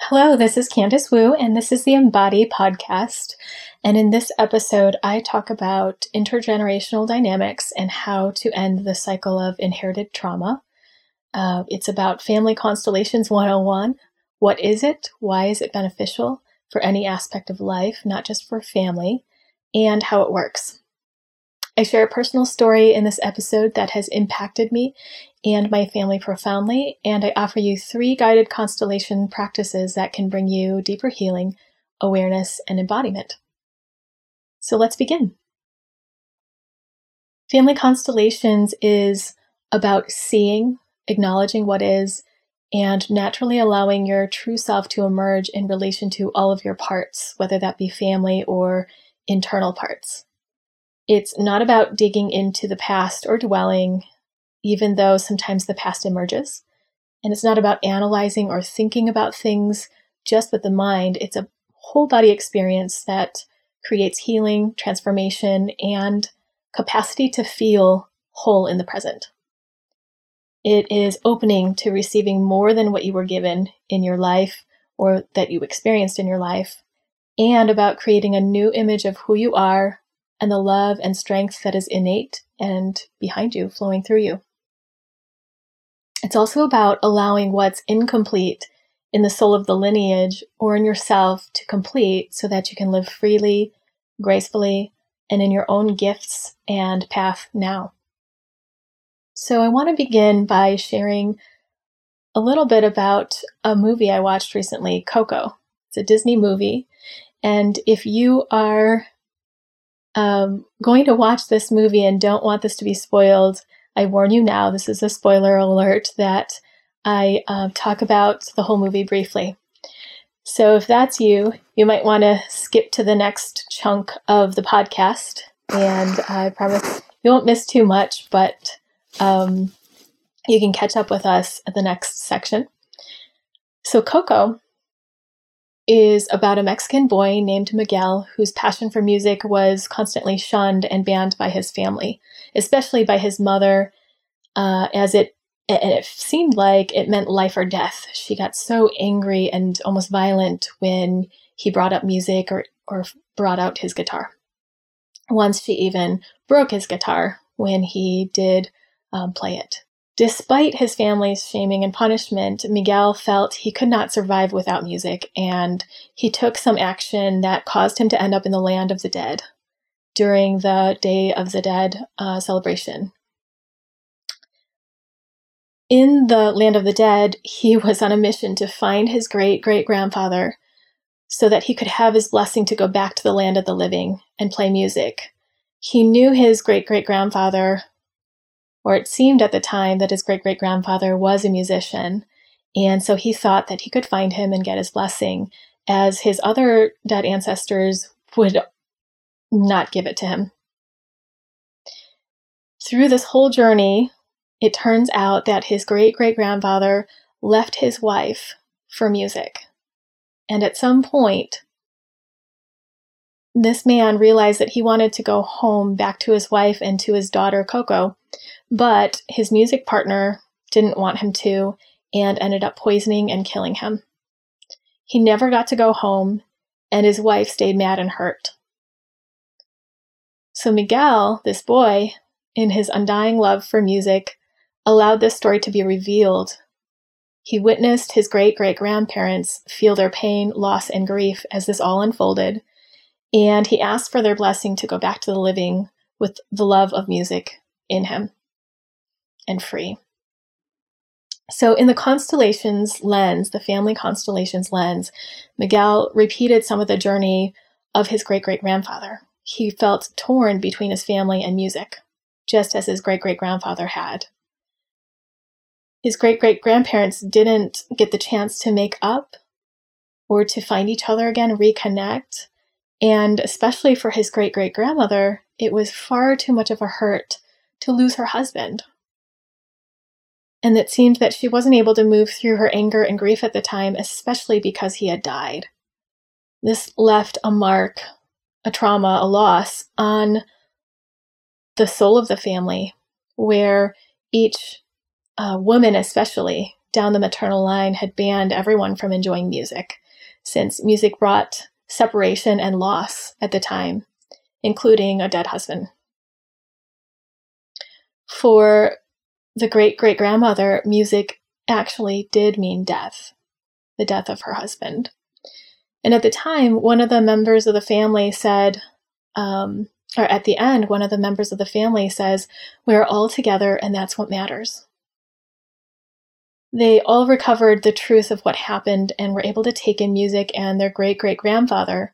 Hello, this is Candice Wu, and this is the Embody podcast. And in this episode, I talk about intergenerational dynamics and how to end the cycle of inherited trauma. Uh, it's about Family Constellations 101. What is it? Why is it beneficial for any aspect of life, not just for family? And how it works. I share a personal story in this episode that has impacted me and my family profoundly, and I offer you three guided constellation practices that can bring you deeper healing, awareness, and embodiment. So let's begin. Family constellations is about seeing, acknowledging what is, and naturally allowing your true self to emerge in relation to all of your parts, whether that be family or internal parts. It's not about digging into the past or dwelling, even though sometimes the past emerges. And it's not about analyzing or thinking about things just with the mind. It's a whole body experience that creates healing, transformation, and capacity to feel whole in the present. It is opening to receiving more than what you were given in your life or that you experienced in your life, and about creating a new image of who you are and the love and strength that is innate and behind you, flowing through you. It's also about allowing what's incomplete in the soul of the lineage or in yourself to complete so that you can live freely, gracefully, and in your own gifts and path now. So, I want to begin by sharing a little bit about a movie I watched recently, Coco. It's a Disney movie. And if you are um, going to watch this movie and don't want this to be spoiled, I warn you now, this is a spoiler alert that I uh, talk about the whole movie briefly. So if that's you, you might want to skip to the next chunk of the podcast. And I promise you won't miss too much, but um, you can catch up with us at the next section. So, Coco is about a Mexican boy named Miguel whose passion for music was constantly shunned and banned by his family, especially by his mother, uh, as it and it seemed like it meant life or death. She got so angry and almost violent when he brought up music or, or brought out his guitar. Once she even broke his guitar when he did um, play it. Despite his family's shaming and punishment, Miguel felt he could not survive without music, and he took some action that caused him to end up in the land of the dead during the Day of the Dead uh, celebration. In the land of the dead, he was on a mission to find his great great grandfather so that he could have his blessing to go back to the land of the living and play music. He knew his great great grandfather or it seemed at the time that his great great grandfather was a musician. And so he thought that he could find him and get his blessing, as his other dead ancestors would not give it to him. Through this whole journey, it turns out that his great great grandfather left his wife for music. And at some point, this man realized that he wanted to go home back to his wife and to his daughter, Coco, but his music partner didn't want him to and ended up poisoning and killing him. He never got to go home, and his wife stayed mad and hurt. So Miguel, this boy, in his undying love for music, allowed this story to be revealed. He witnessed his great great grandparents feel their pain, loss, and grief as this all unfolded, and he asked for their blessing to go back to the living with the love of music in him and free. So, in the constellations lens, the family constellations lens, Miguel repeated some of the journey of his great great grandfather. He felt torn between his family and music, just as his great great grandfather had. His great great grandparents didn't get the chance to make up or to find each other again, reconnect. And especially for his great great grandmother, it was far too much of a hurt to lose her husband. And it seemed that she wasn't able to move through her anger and grief at the time, especially because he had died. This left a mark, a trauma, a loss on the soul of the family, where each uh, woman, especially, down the maternal line had banned everyone from enjoying music, since music brought separation and loss at the time, including a dead husband. For the great great grandmother, music actually did mean death, the death of her husband. And at the time, one of the members of the family said, um, or at the end, one of the members of the family says, We're all together and that's what matters. They all recovered the truth of what happened and were able to take in music, and their great great grandfather,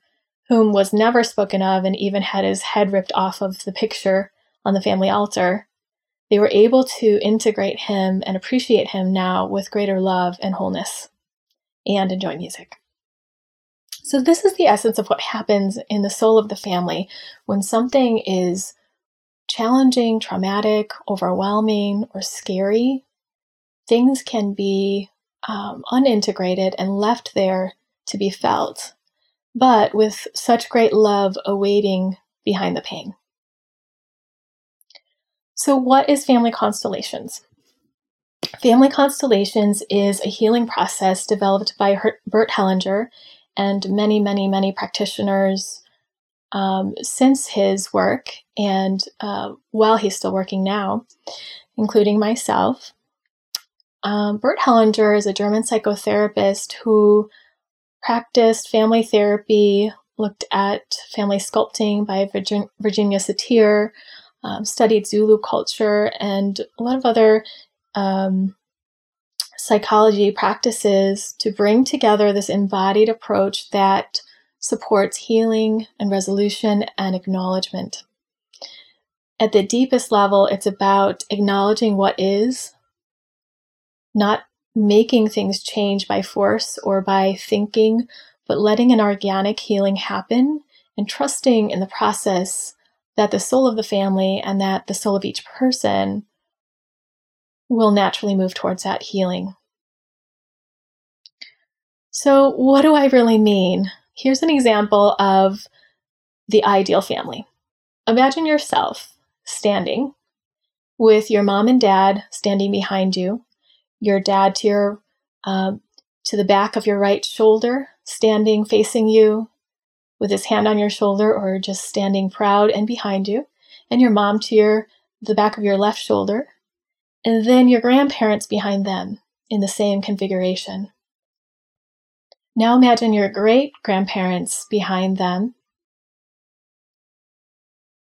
whom was never spoken of and even had his head ripped off of the picture on the family altar, they were able to integrate him and appreciate him now with greater love and wholeness and enjoy music. So, this is the essence of what happens in the soul of the family when something is challenging, traumatic, overwhelming, or scary. Things can be um, unintegrated and left there to be felt, but with such great love awaiting behind the pain. So, what is family constellations? Family constellations is a healing process developed by Bert Hellinger and many, many, many practitioners um, since his work and uh, while he's still working now, including myself. Um, Bert Hellinger is a German psychotherapist who practiced family therapy, looked at family sculpting by Virgin- Virginia Satir, um, studied Zulu culture and a lot of other um, psychology practices to bring together this embodied approach that supports healing and resolution and acknowledgement. At the deepest level, it's about acknowledging what is, not making things change by force or by thinking, but letting an organic healing happen and trusting in the process that the soul of the family and that the soul of each person will naturally move towards that healing. So, what do I really mean? Here's an example of the ideal family. Imagine yourself standing with your mom and dad standing behind you, your dad to your um, to the back of your right shoulder, standing facing you, with his hand on your shoulder or just standing proud and behind you, and your mom to your the back of your left shoulder, and then your grandparents behind them in the same configuration. Now imagine your great grandparents behind them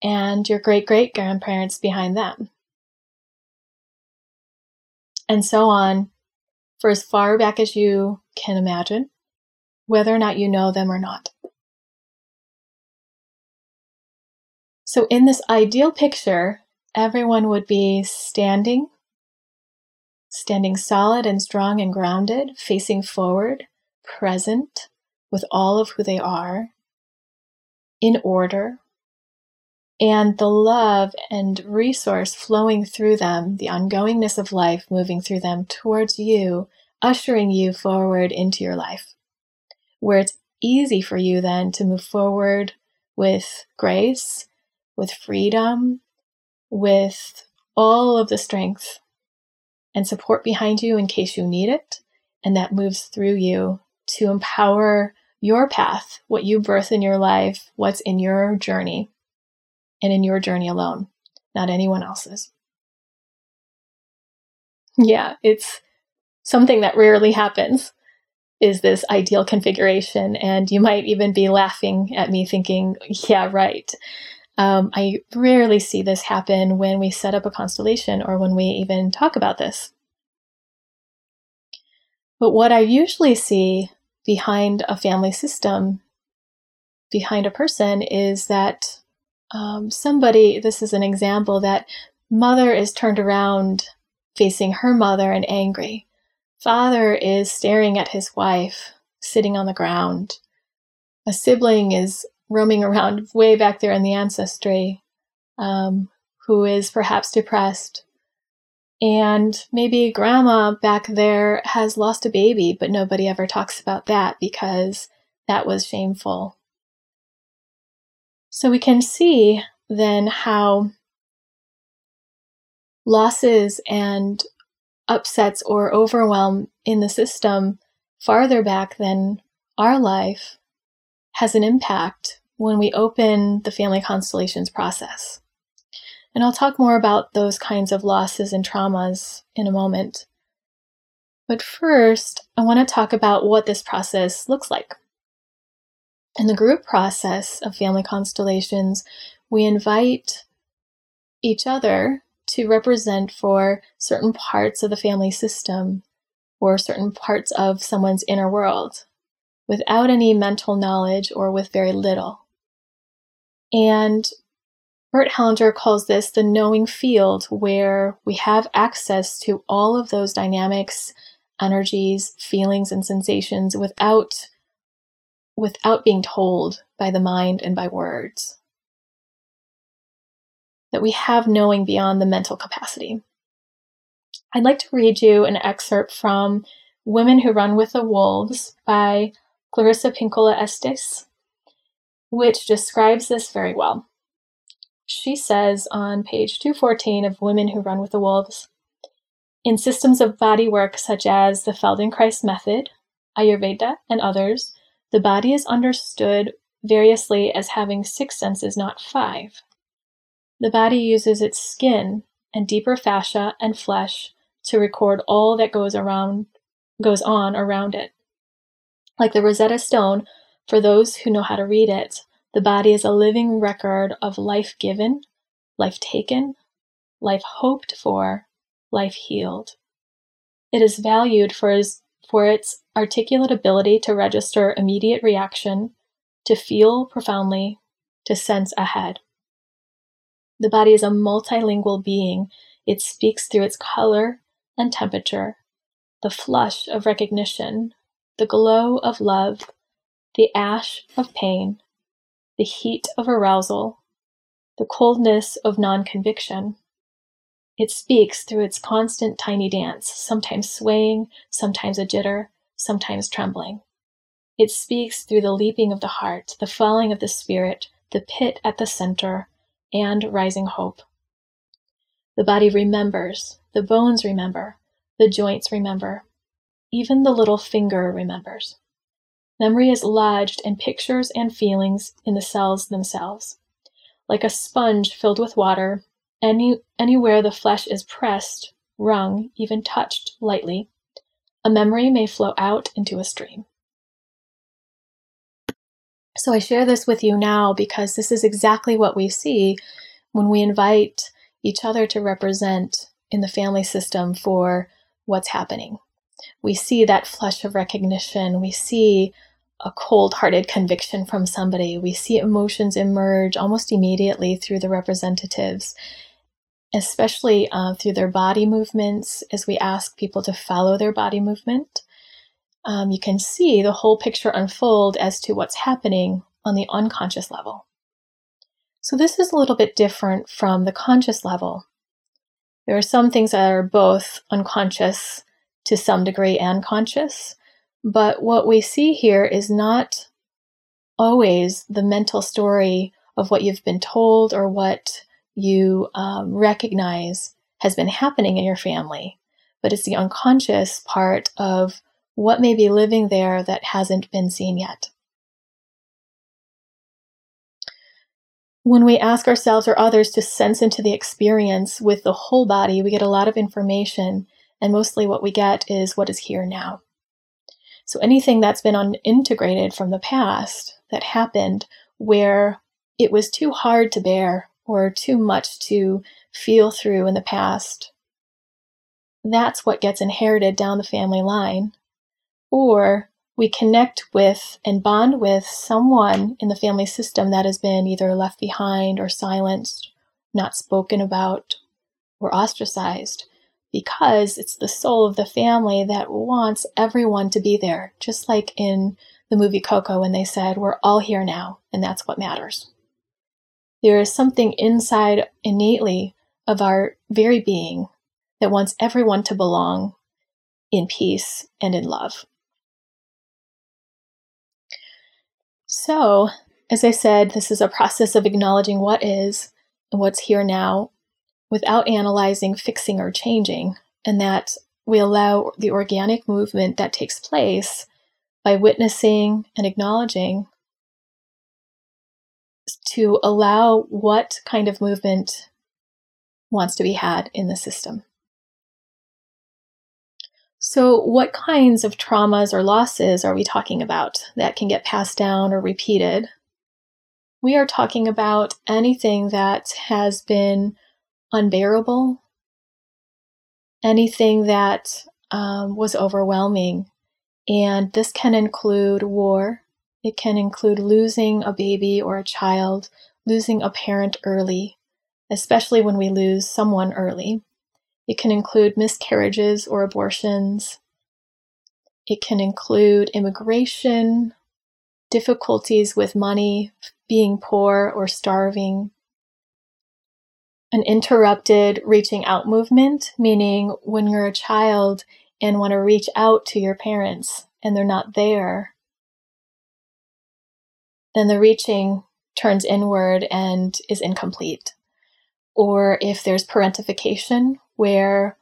and your great great grandparents behind them. And so on for as far back as you can imagine, whether or not you know them or not. So, in this ideal picture, everyone would be standing, standing solid and strong and grounded, facing forward, present with all of who they are, in order, and the love and resource flowing through them, the ongoingness of life moving through them towards you, ushering you forward into your life, where it's easy for you then to move forward with grace with freedom, with all of the strength and support behind you in case you need it. And that moves through you to empower your path, what you birth in your life, what's in your journey, and in your journey alone, not anyone else's. Yeah, it's something that rarely happens is this ideal configuration. And you might even be laughing at me thinking, yeah, right. Um, I rarely see this happen when we set up a constellation or when we even talk about this. But what I usually see behind a family system, behind a person, is that um, somebody, this is an example, that mother is turned around facing her mother and angry. Father is staring at his wife, sitting on the ground. A sibling is roaming around way back there in the ancestry um, who is perhaps depressed. And maybe grandma back there has lost a baby, but nobody ever talks about that because that was shameful. So we can see then how losses and upsets or overwhelm in the system farther back than our life has an impact when we open the family constellations process. And I'll talk more about those kinds of losses and traumas in a moment. But first, I want to talk about what this process looks like. In the group process of family constellations, we invite each other to represent for certain parts of the family system or certain parts of someone's inner world without any mental knowledge or with very little. And Bert Hellinger calls this the knowing field, where we have access to all of those dynamics, energies, feelings, and sensations without, without being told by the mind and by words that we have knowing beyond the mental capacity. I'd like to read you an excerpt from Women Who Run with the Wolves by Clarissa Pinkola Estes, which describes this very well. She says on page 214 of Women Who Run with the Wolves In systems of body work such as the Feldenkrais method, Ayurveda, and others, the body is understood variously as having six senses, not five. The body uses its skin and deeper fascia and flesh to record all that goes around goes on around it. Like the Rosetta Stone, for those who know how to read it, the body is a living record of life given, life taken, life hoped for, life healed. It is valued for, his, for its articulate ability to register immediate reaction, to feel profoundly, to sense ahead. The body is a multilingual being. It speaks through its color and temperature, the flush of recognition, the glow of love, the ash of pain, the heat of arousal, the coldness of non conviction. It speaks through its constant tiny dance, sometimes swaying, sometimes a jitter, sometimes trembling. It speaks through the leaping of the heart, the falling of the spirit, the pit at the center, and rising hope. The body remembers, the bones remember, the joints remember, even the little finger remembers. Memory is lodged in pictures and feelings in the cells themselves. Like a sponge filled with water, any, anywhere the flesh is pressed, wrung, even touched lightly, a memory may flow out into a stream. So I share this with you now because this is exactly what we see when we invite each other to represent in the family system for what's happening. We see that flush of recognition. We see a cold hearted conviction from somebody. We see emotions emerge almost immediately through the representatives, especially uh, through their body movements as we ask people to follow their body movement um, you can see the whole picture unfold as to what's happening on the unconscious level. So this is a little bit different from the conscious level. There are some things that are both unconscious to some degree and conscious, but what we see here is not always the mental story of what you've been told or what you um, recognize has been happening in your family, but it's the unconscious part of what may be living there that hasn't been seen yet? When we ask ourselves or others to sense into the experience with the whole body, we get a lot of information, and mostly what we get is what is here now. So anything that's been unintegrated from the past that happened where it was too hard to bear or too much to feel through in the past, that's what gets inherited down the family line or we connect with and bond with someone in the family system that has been either left behind or silenced, not spoken about, or ostracized because it's the soul of the family that wants everyone to be there, just like in the movie Coco when they said, We're all here now, and that's what matters. There is something inside innately of our very being that wants everyone to belong in peace and in love. So, as I said, this is a process of acknowledging what is and what's here now without analyzing, fixing, or changing. And that we allow the organic movement that takes place by witnessing and acknowledging to allow what kind of movement wants to be had in the system. So, what kinds of traumas or losses are we talking about that can get passed down or repeated? We are talking about anything that has been unbearable, anything that um, was overwhelming. And this can include war, it can include losing a baby or a child, losing a parent early, especially when we lose someone early. It can include miscarriages or abortions. It can include immigration, difficulties with money, being poor or starving. An interrupted reaching out movement, meaning when you're a child and want to reach out to your parents and they're not there, then the reaching turns inward and is incomplete. Or if there's parentification, where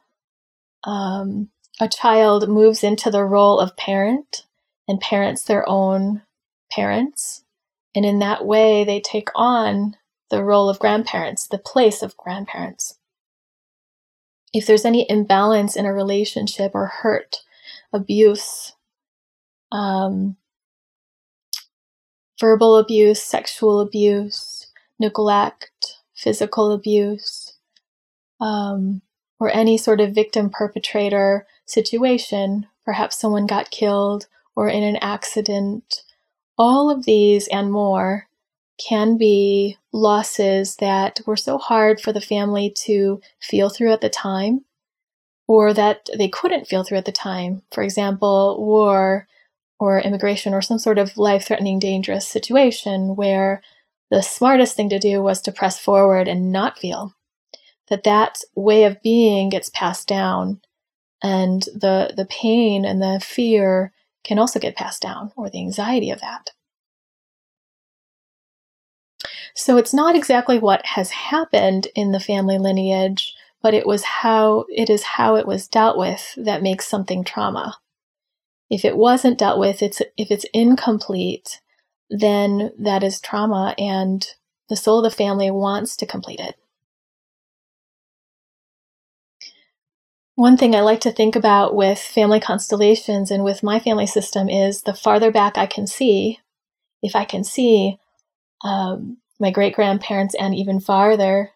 um, a child moves into the role of parent and parents their own parents. And in that way, they take on the role of grandparents, the place of grandparents. If there's any imbalance in a relationship or hurt, abuse, um, verbal abuse, sexual abuse, neglect, physical abuse, um, or any sort of victim perpetrator situation, perhaps someone got killed or in an accident, all of these and more can be losses that were so hard for the family to feel through at the time or that they couldn't feel through at the time. For example, war or immigration or some sort of life threatening, dangerous situation where the smartest thing to do was to press forward and not feel that that way of being gets passed down. And the the pain and the fear can also get passed down or the anxiety of that. So it's not exactly what has happened in the family lineage but it was how it is how it was dealt with that makes something trauma if it wasn't dealt with it's if it's incomplete then that is trauma and the soul of the family wants to complete it. One thing I like to think about with family constellations and with my family system is the farther back I can see, if I can see um, my great grandparents and even farther,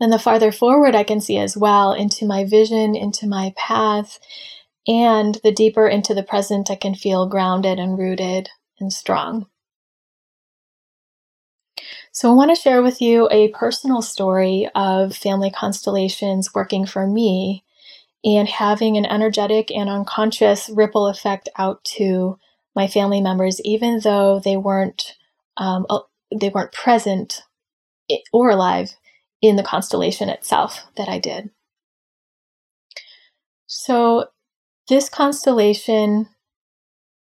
then the farther forward I can see as well into my vision, into my path, and the deeper into the present I can feel grounded and rooted and strong. So, I want to share with you a personal story of family constellations working for me and having an energetic and unconscious ripple effect out to my family members, even though they weren't um, they weren't present or alive in the constellation itself that I did. So this constellation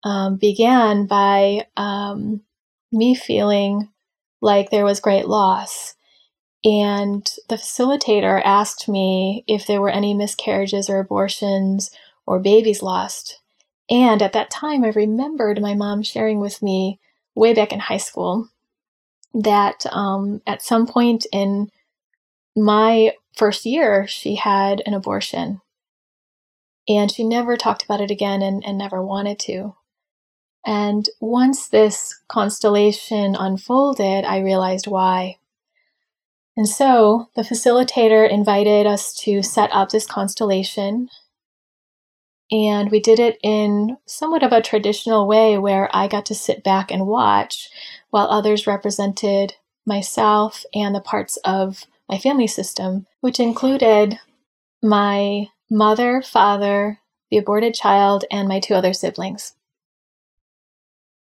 um, began by um, me feeling like there was great loss and the facilitator asked me if there were any miscarriages or abortions or babies lost. And at that time, I remembered my mom sharing with me way back in high school that um, at some point in my first year, she had an abortion. And she never talked about it again and, and never wanted to. And once this constellation unfolded, I realized why. And so the facilitator invited us to set up this constellation. And we did it in somewhat of a traditional way where I got to sit back and watch while others represented myself and the parts of my family system, which included my mother, father, the aborted child, and my two other siblings.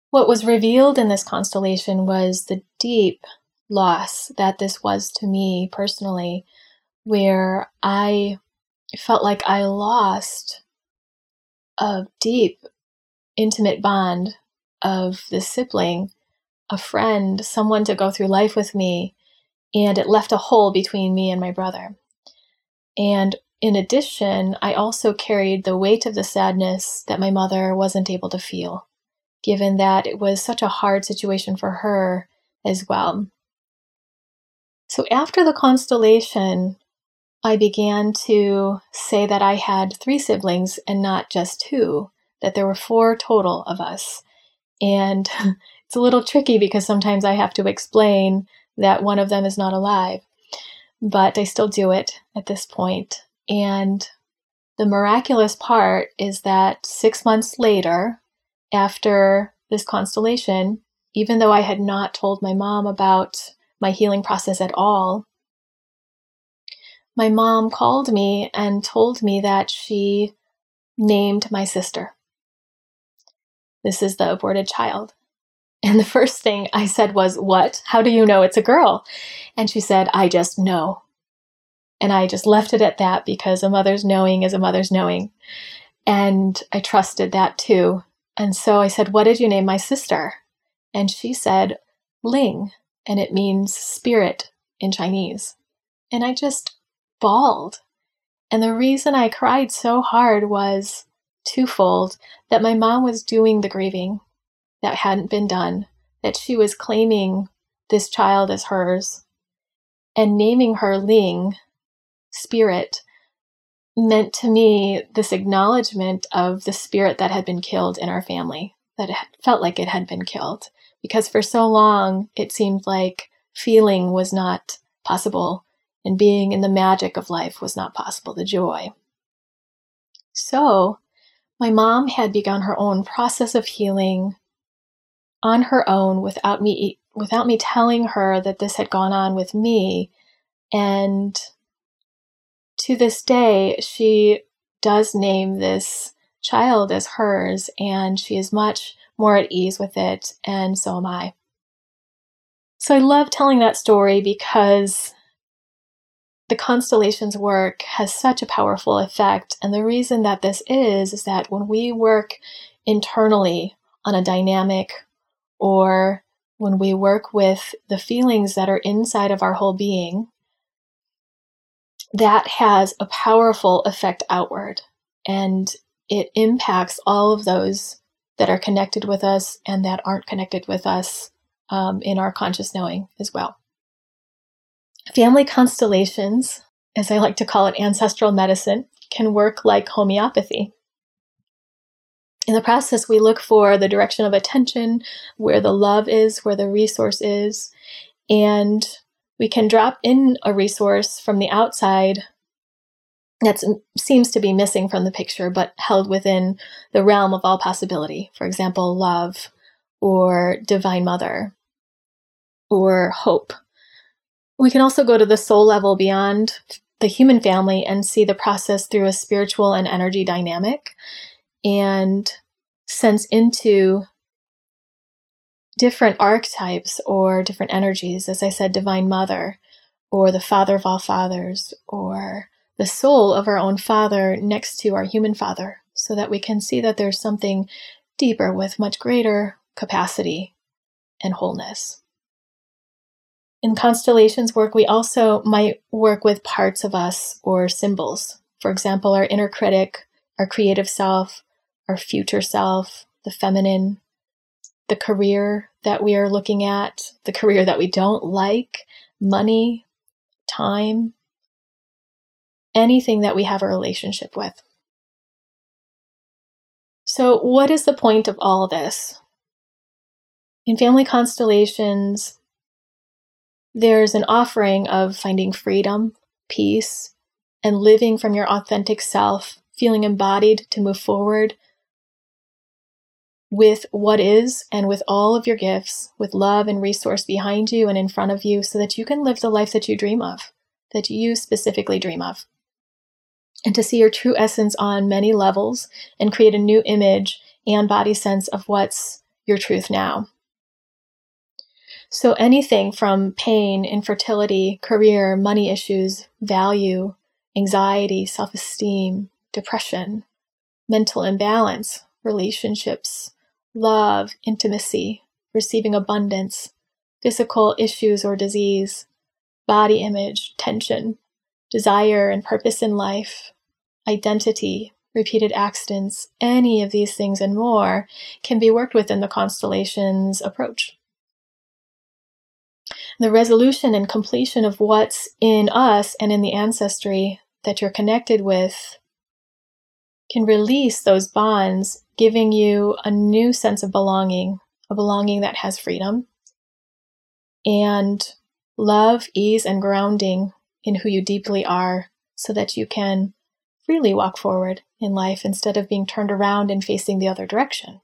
What was revealed in this constellation was the deep loss that this was to me personally, where I felt like I lost a deep, intimate bond of the sibling, a friend, someone to go through life with me, and it left a hole between me and my brother. And in addition, I also carried the weight of the sadness that my mother wasn't able to feel, given that it was such a hard situation for her as well. So after the constellation, I began to say that I had three siblings and not just two, that there were four total of us. And it's a little tricky because sometimes I have to explain that one of them is not alive, but I still do it at this point. And the miraculous part is that six months later, after this constellation, even though I had not told my mom about my healing process at all, my mom called me and told me that she named my sister. This is the aborted child. And the first thing I said was, What? How do you know it's a girl? And she said, I just know. And I just left it at that because a mother's knowing is a mother's knowing. And I trusted that too. And so I said, What did you name my sister? And she said, Ling. And it means spirit in Chinese. And I just bawled. And the reason I cried so hard was twofold that my mom was doing the grieving that hadn't been done, that she was claiming this child as hers, and naming her Ling, spirit, meant to me this acknowledgement of the spirit that had been killed in our family, that it felt like it had been killed. Because for so long, it seemed like feeling was not possible and being in the magic of life was not possible, the joy. So, my mom had begun her own process of healing on her own without me without me telling her that this had gone on with me and to this day she does name this child as hers and she is much more at ease with it and so am I. So I love telling that story because the constellations work has such a powerful effect. And the reason that this is, is that when we work internally on a dynamic or when we work with the feelings that are inside of our whole being, that has a powerful effect outward. And it impacts all of those that are connected with us and that aren't connected with us um, in our conscious knowing as well. Family constellations, as I like to call it, ancestral medicine, can work like homeopathy. In the process, we look for the direction of attention, where the love is, where the resource is, and we can drop in a resource from the outside that seems to be missing from the picture, but held within the realm of all possibility. For example, love, or Divine Mother, or hope, we can also go to the soul level beyond the human family and see the process through a spiritual and energy dynamic and sense into different archetypes or different energies. As I said, Divine Mother, or the Father of all fathers, or the soul of our own Father next to our human Father, so that we can see that there's something deeper with much greater capacity and wholeness in constellations work, we also might work with parts of us or symbols. For example, our inner critic, our creative self, our future self, the feminine, the career that we are looking at, the career that we don't like, money, time, anything that we have a relationship with. So, what is the point of all this? In family constellations, there's an offering of finding freedom, peace, and living from your authentic self, feeling embodied to move forward with what is and with all of your gifts, with love and resource behind you and in front of you, so that you can live the life that you dream of, that you specifically dream of. And to see your true essence on many levels and create a new image and body sense of what's your truth now. So anything from pain, infertility, career, money issues, value, anxiety, self esteem, depression, mental imbalance, relationships, love, intimacy, receiving abundance, physical issues or disease, body image, tension, desire and purpose in life, identity, repeated accidents, any of these things and more can be worked with in the constellations approach. The resolution and completion of what's in us and in the ancestry that you're connected with can release those bonds, giving you a new sense of belonging, a belonging that has freedom and love, ease, and grounding in who you deeply are so that you can freely walk forward in life instead of being turned around and facing the other direction.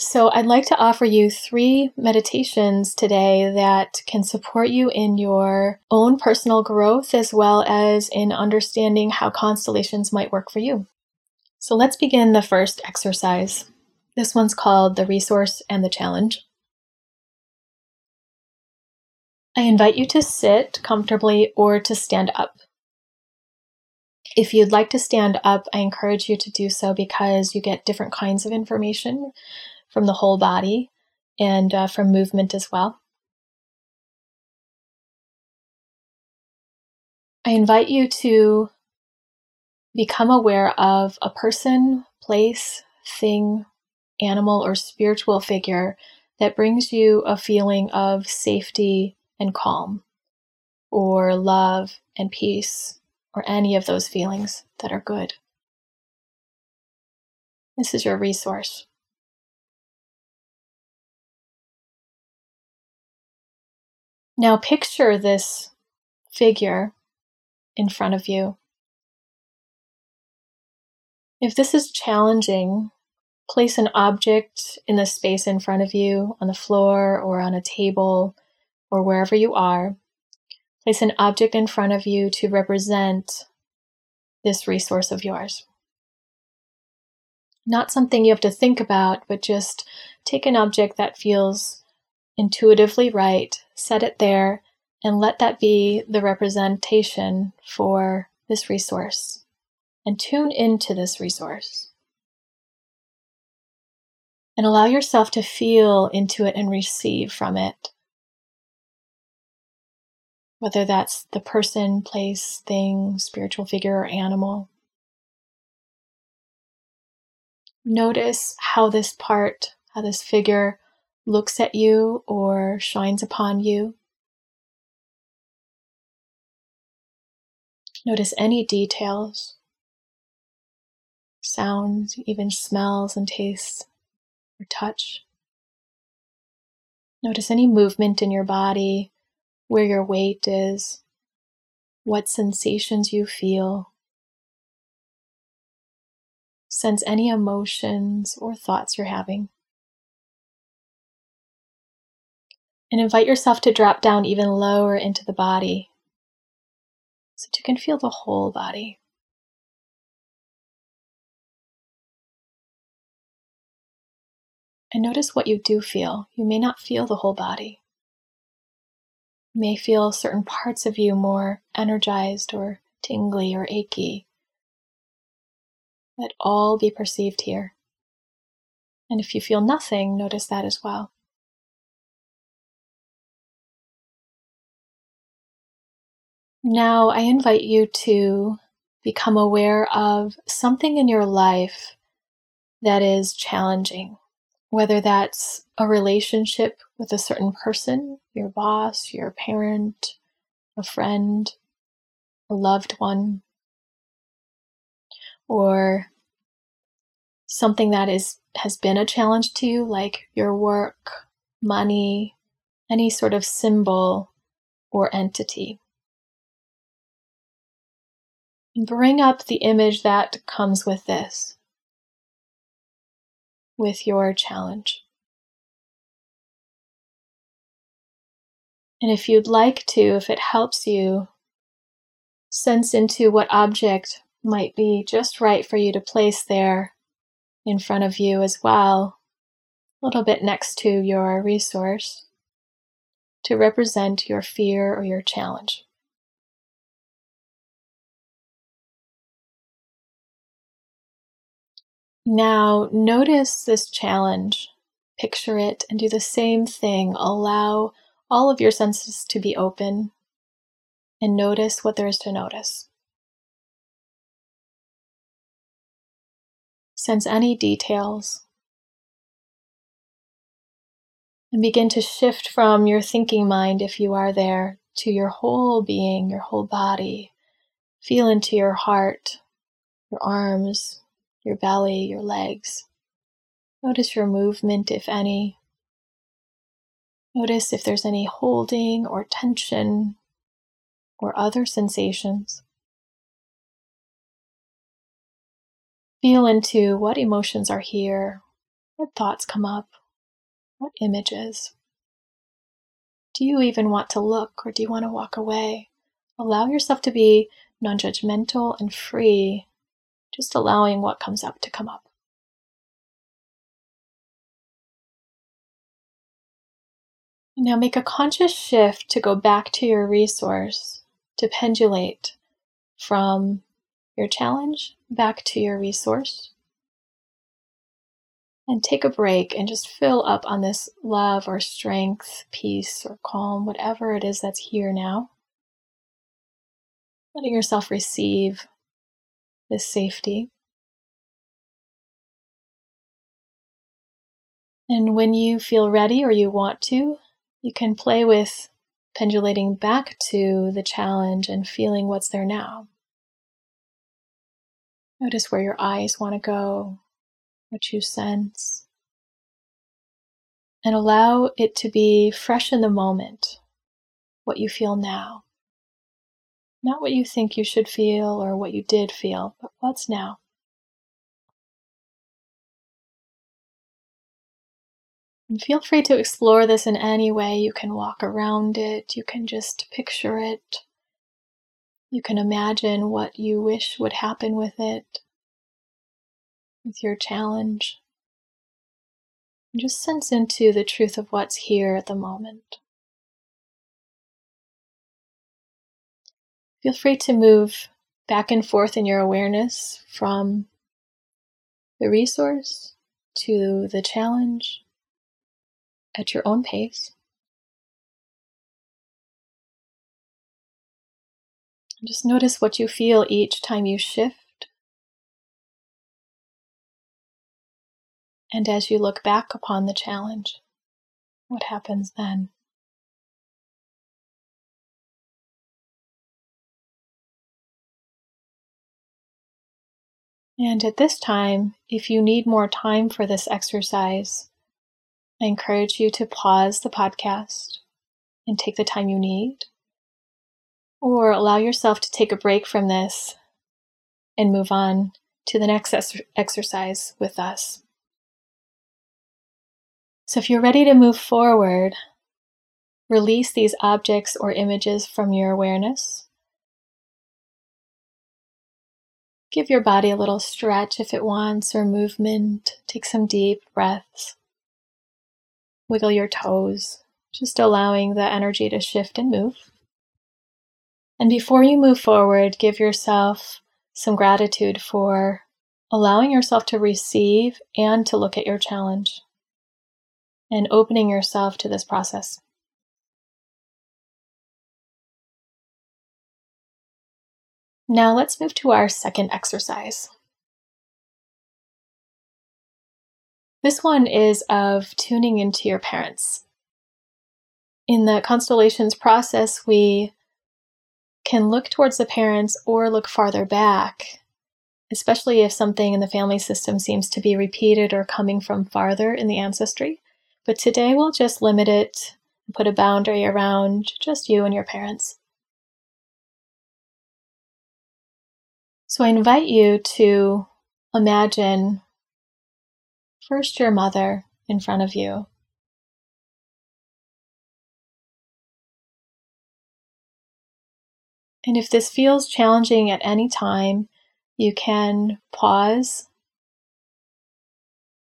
So, I'd like to offer you three meditations today that can support you in your own personal growth as well as in understanding how constellations might work for you. So, let's begin the first exercise. This one's called the resource and the challenge. I invite you to sit comfortably or to stand up. If you'd like to stand up, I encourage you to do so because you get different kinds of information from the whole body and uh, from movement as well. I invite you to become aware of a person, place, thing, animal, or spiritual figure that brings you a feeling of safety and calm, or love and peace, or any of those feelings that are good. This is your resource. Now picture this figure in front of you. If this is challenging, place an object in the space in front of you on the floor or on a table or wherever you are. Place an object in front of you to represent this resource of yours. Not something you have to think about, but just take an object that feels intuitively right, set it there, and let that be the representation for this resource. And tune into this resource. And allow yourself to feel into it and receive from it whether that's the person, place, thing, spiritual figure, or animal. Notice how this part, how this figure looks at you or shines upon you. Notice any details, sounds, even smells and tastes, or touch. Notice any movement in your body where your weight is, what sensations you feel. Sense any emotions or thoughts you're having. And invite yourself to drop down even lower into the body so that you can feel the whole body. And notice what you do feel. You may not feel the whole body You may feel certain parts of you more energized or tingly or achy. Let all be perceived here. And if you feel nothing, notice that as well. Now, I invite you to become aware of something in your life that is challenging, whether that's a relationship with a certain person, your boss, your parent, a friend, a loved one, or something that is has been a challenge to you like your work, money, any sort of symbol or entity. Bring up the image that comes with this, with your challenge. And if you'd like to, if it helps you, sense into what object might be just right for you to place there in front of you as well, a little bit next to your resource to represent your fear or your challenge. Now, notice this challenge, picture it, and do the same thing. Allow all of your senses to be open. and notice what there is to notice. Sense any details and begin to shift from your thinking mind, if you are there, to your whole being, your whole body. Feel into your heart, your arms, your belly, your legs. Notice your movement, if any. Notice if there's any holding or tension or other sensations. Feel into what emotions are here, what thoughts come up, what images. Do you even want to look or do you want to walk away? Allow yourself to be non judgmental and free, just allowing what comes up to come up. Now make a conscious shift to go back to your resource, to pendulate from your challenge back to your resource. And take a break and just fill up on this love or strength, peace or calm, whatever it is that's here now. Letting yourself receive this safety. And when you feel ready or you want to, you can play with pendulating back to the challenge and feeling what's there now. Notice where your eyes want to go, what you sense, and allow it to be fresh in the moment, what you feel now. Not what you think you should feel or what you did feel, but what's now. And feel free to explore this in any way. You can walk around it, you can just picture it, you can imagine what you wish would happen with it, with your challenge. And just sense into the truth of what's here at the moment. Feel free to move back and forth in your awareness from the resource to the challenge at your own pace. Just notice what you feel each time you shift. And as you look back upon the challenge, what happens then? And at this time, if you need more time for this exercise, I encourage you to pause the podcast and take the time you need, or allow yourself to take a break from this and move on to the next exercise with us. So, if you're ready to move forward, release these objects or images from your awareness. Give your body a little stretch if it wants or movement. Take some deep breaths. Wiggle your toes, just allowing the energy to shift and move. And before you move forward, give yourself some gratitude for allowing yourself to receive and to look at your challenge and opening yourself to this process. Now let's move to our second exercise. This one is of tuning into your parents. In the constellations process, we can look towards the parents or look farther back, especially if something in the family system seems to be repeated or coming from farther in the ancestry. But today we'll just limit it put a boundary around just you and your parents. So I invite you to imagine First your mother in front of you. And if this feels challenging at any time, you can pause,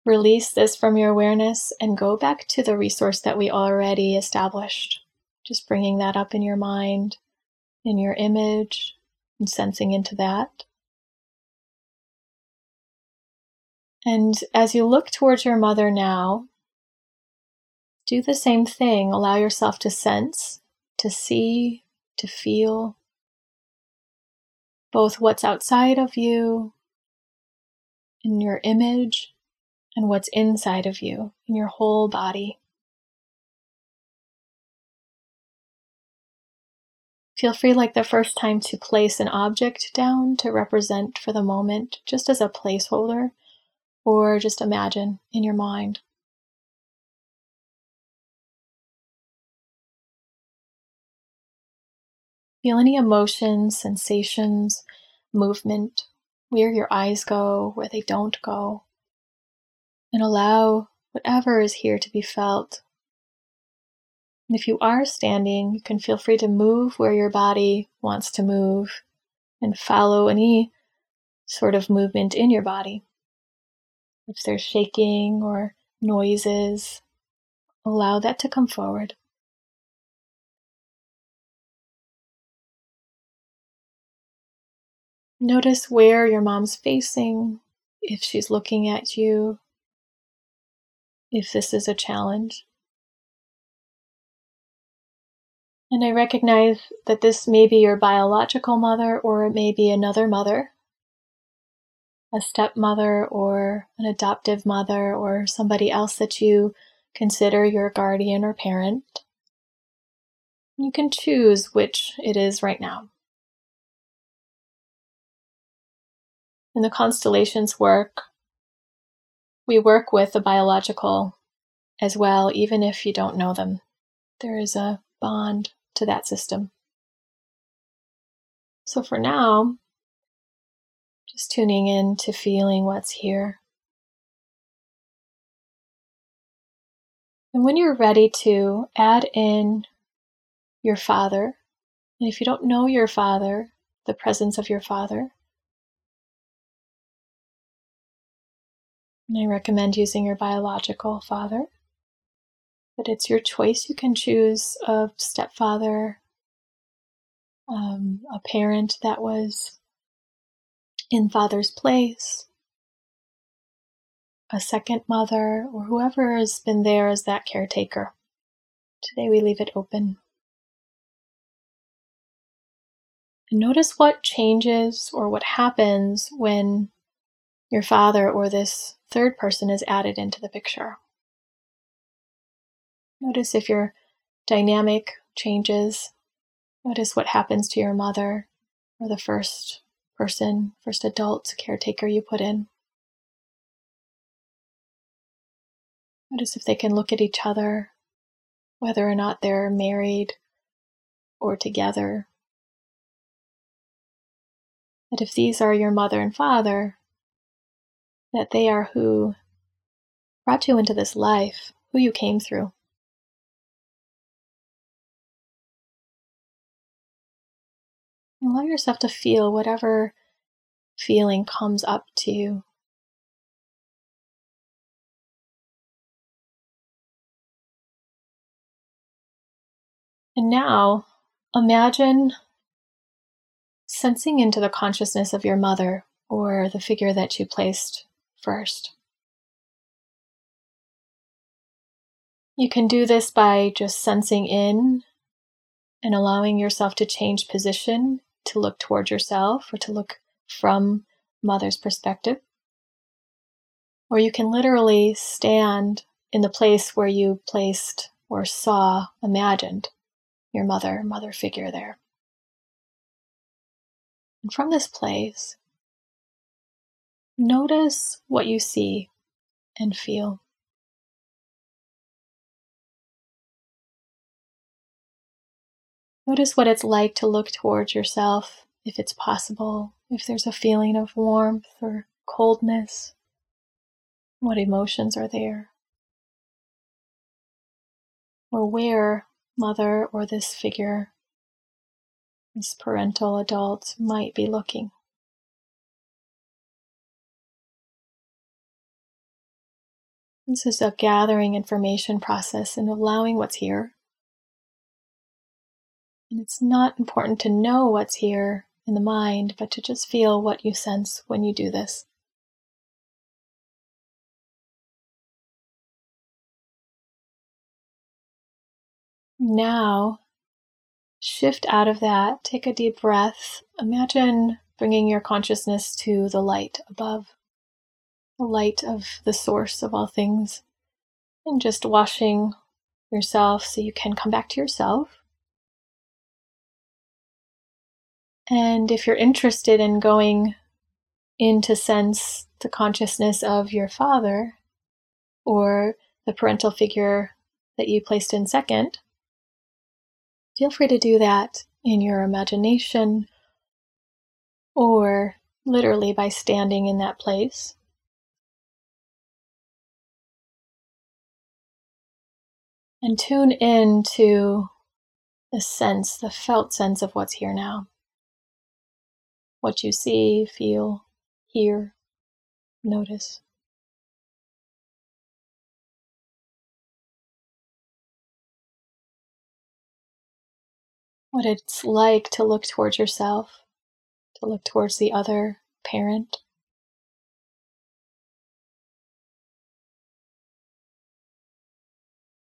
release this from your awareness, and go back to the resource that we already established. Just bringing that up in your mind, in your image, and sensing into that. And as you look towards your mother now, do the same thing. Allow yourself to sense, to see, to feel both what's outside of you in your image and what's inside of you in your whole body. Feel free, like the first time, to place an object down to represent for the moment, just as a placeholder, or just imagine in your mind. Feel any emotions, sensations, movement, where your eyes go, where they don't go, and allow whatever is here to be felt and if you are standing, you can feel free to move where your body wants to move and follow any sort of movement in your body. If there's shaking or noises, allow that to come forward. Notice where your mom's facing, if she's looking at you, if this is a challenge. And I recognize that this may be your biological mother or it may be another mother, a stepmother or an adoptive mother or somebody else that you consider your guardian or parent. You can choose which it is right now. In the constellations work, we work with the biological as well, even if you don't know them. There is a bond to that system. So for now, just tuning in to feeling what's here. And when you're ready to add in your father, and if you don't know your father, the presence of your father, and I recommend using your biological father but it's your choice. You can choose a stepfather, um, a parent that was in father's place, a second mother, or whoever has been there as that caretaker. Today we leave it open. And notice what changes or what happens when your father or this third person is added into the picture. Notice if your dynamic changes. Notice what happens to your mother or the first person, first adult caretaker you put in. Notice if they can look at each other, whether or not they're married or together. That if these are your mother and father, that they are who brought you into this life, who you came through. Allow yourself to feel whatever feeling comes up to you. And now imagine sensing into the consciousness of your mother or the figure that you placed first. You can do this by just sensing in and allowing yourself to change position to look towards yourself or to look from mother's perspective. Or you can literally stand in the place where you placed or saw, imagined your mother, mother figure there. And from this place, notice what you see and feel. Notice what it's like to look towards yourself, if it's possible, if there's a feeling of warmth or coldness. What emotions are there? Or where mother or this figure, this parental adult, might be looking. This is a gathering information process and allowing what's here and it's not important to know what's here in the mind, but to just feel what you sense when you do this. Now, shift out of that, take a deep breath. Imagine bringing your consciousness to the light above, the light of the source of all things, and just washing yourself so you can come back to yourself. And if you're interested in going in to sense the consciousness of your father or the parental figure that you placed in second, feel free to do that in your imagination or literally by standing in that place. And tune in to the sense, the felt sense of what's here now. What you see, feel, hear, notice. What it's like to look towards yourself, to look towards the other parent.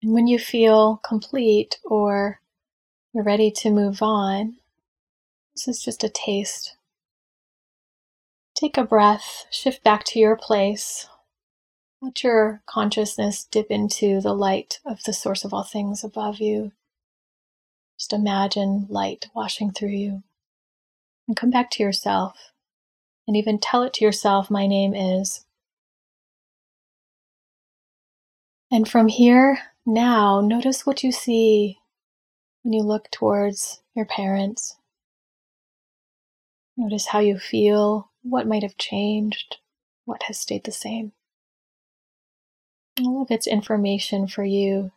And when you feel complete or you're ready to move on, this is just a taste. Take a breath, shift back to your place. Let your consciousness dip into the light of the source of all things above you. Just imagine light washing through you. And come back to yourself. And even tell it to yourself, my name is. And from here, now, notice what you see when you look towards your parents. Notice how you feel, what might have changed, what has stayed the same. All of it's information for you,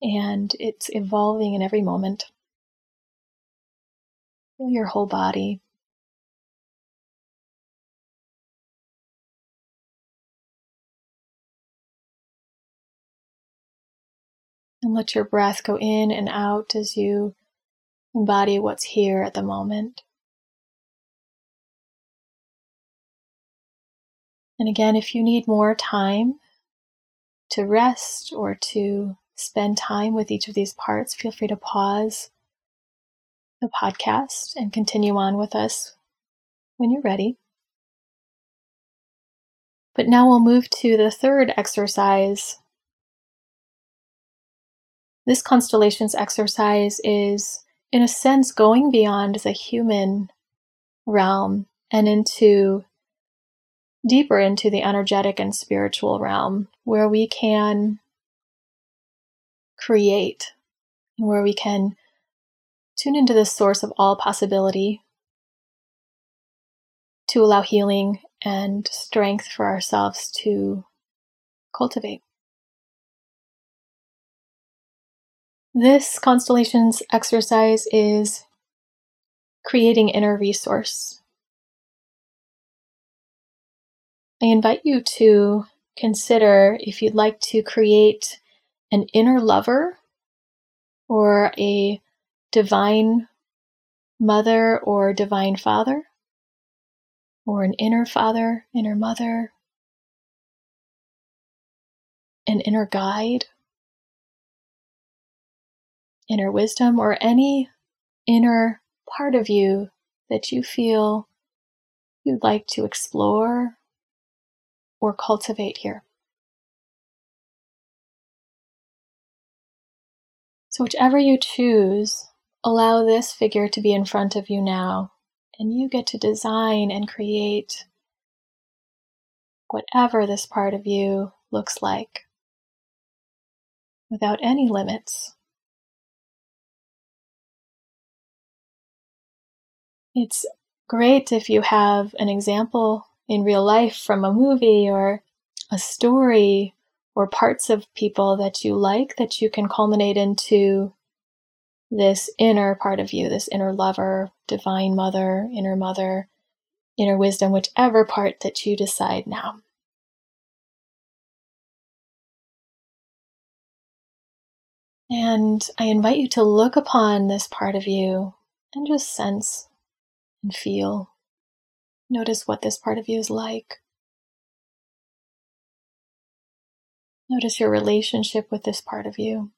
and it's evolving in every moment. Feel your whole body. And let your breath go in and out as you embody what's here at the moment. And again, if you need more time to rest or to spend time with each of these parts, feel free to pause the podcast and continue on with us when you're ready. But now we'll move to the third exercise this constellations exercise is, in a sense, going beyond the human realm and into deeper into the energetic and spiritual realm where we can create, where we can tune into the source of all possibility to allow healing and strength for ourselves to cultivate. This constellations exercise is creating inner resource. I invite you to consider if you'd like to create an inner lover or a divine mother or divine father, or an inner father, inner mother, an inner guide inner wisdom or any inner part of you that you feel you'd like to explore or cultivate here. So, whichever you choose, allow this figure to be in front of you now, and you get to design and create whatever this part of you looks like without any limits. It's great if you have an example in real life from a movie or a story or parts of people that you like that you can culminate into this inner part of you, this inner lover, divine mother, inner mother, inner wisdom, whichever part that you decide now. And I invite you to look upon this part of you and just sense and feel. Notice what this part of you is like. Notice your relationship with this part of you.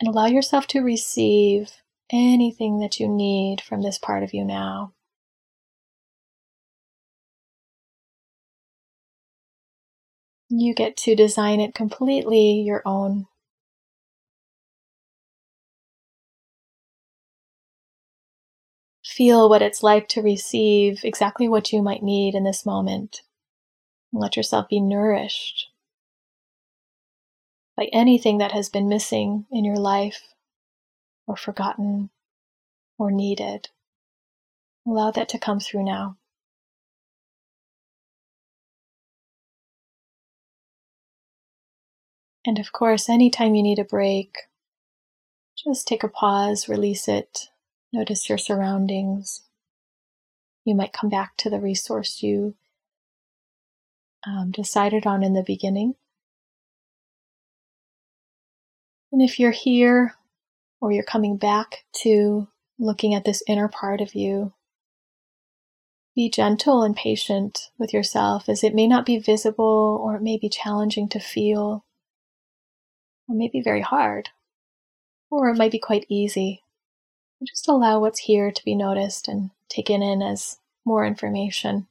And allow yourself to receive anything that you need from this part of you now. You get to design it completely your own. Feel what it's like to receive exactly what you might need in this moment. Let yourself be nourished by anything that has been missing in your life or forgotten or needed. Allow that to come through now. And of course, anytime you need a break, just take a pause, release it, notice your surroundings. You might come back to the resource you um, decided on in the beginning. And if you're here or you're coming back to looking at this inner part of you, be gentle and patient with yourself as it may not be visible or it may be challenging to feel or maybe very hard, or it might be quite easy. Just allow what's here to be noticed and taken in as more information.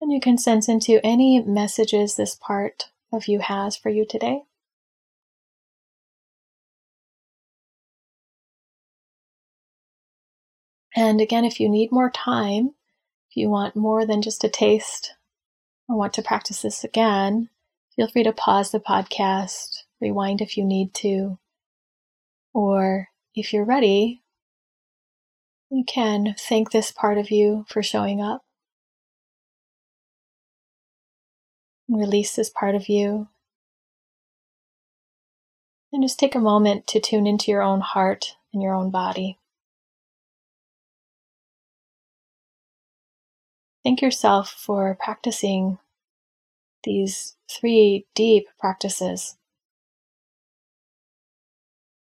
And you can sense into any messages this part of you has for you today. And again, if you need more time, if you want more than just a taste or want to practice this again, feel free to pause the podcast, rewind if you need to, or if you're ready, you can thank this part of you for showing up. Release this part of you. And just take a moment to tune into your own heart and your own body. Thank yourself for practicing these three deep practices,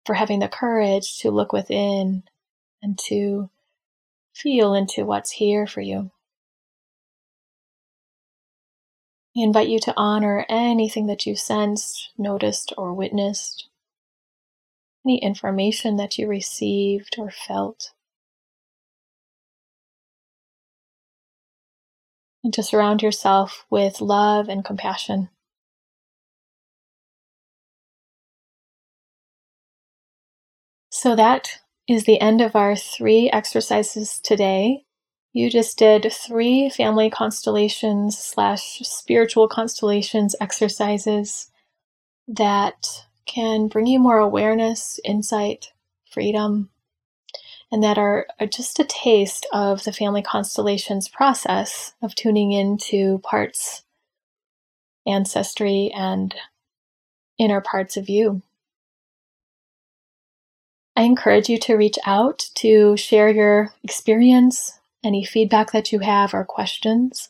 for having the courage to look within and to feel into what's here for you. I invite you to honor anything that you sensed, noticed, or witnessed, any information that you received or felt. And to surround yourself with love and compassion. So that is the end of our three exercises today. You just did three family constellations slash spiritual constellations exercises that can bring you more awareness, insight, freedom, and that are, are just a taste of the family constellations process of tuning into parts, ancestry, and inner parts of you. I encourage you to reach out to share your experience, any feedback that you have, or questions.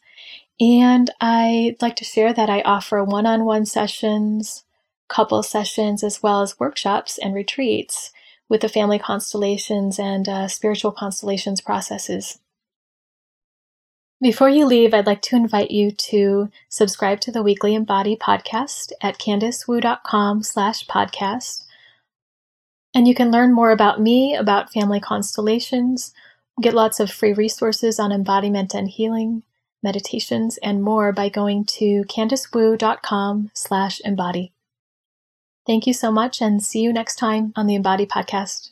And I'd like to share that I offer one on one sessions, couple sessions, as well as workshops and retreats with the family constellations and uh, spiritual constellations processes. Before you leave, I'd like to invite you to subscribe to the Weekly Embody podcast at candicewu.com slash podcast. And you can learn more about me, about family constellations, get lots of free resources on embodiment and healing, meditations, and more by going to candicewu.com slash embody. Thank you so much and see you next time on the Embody Podcast.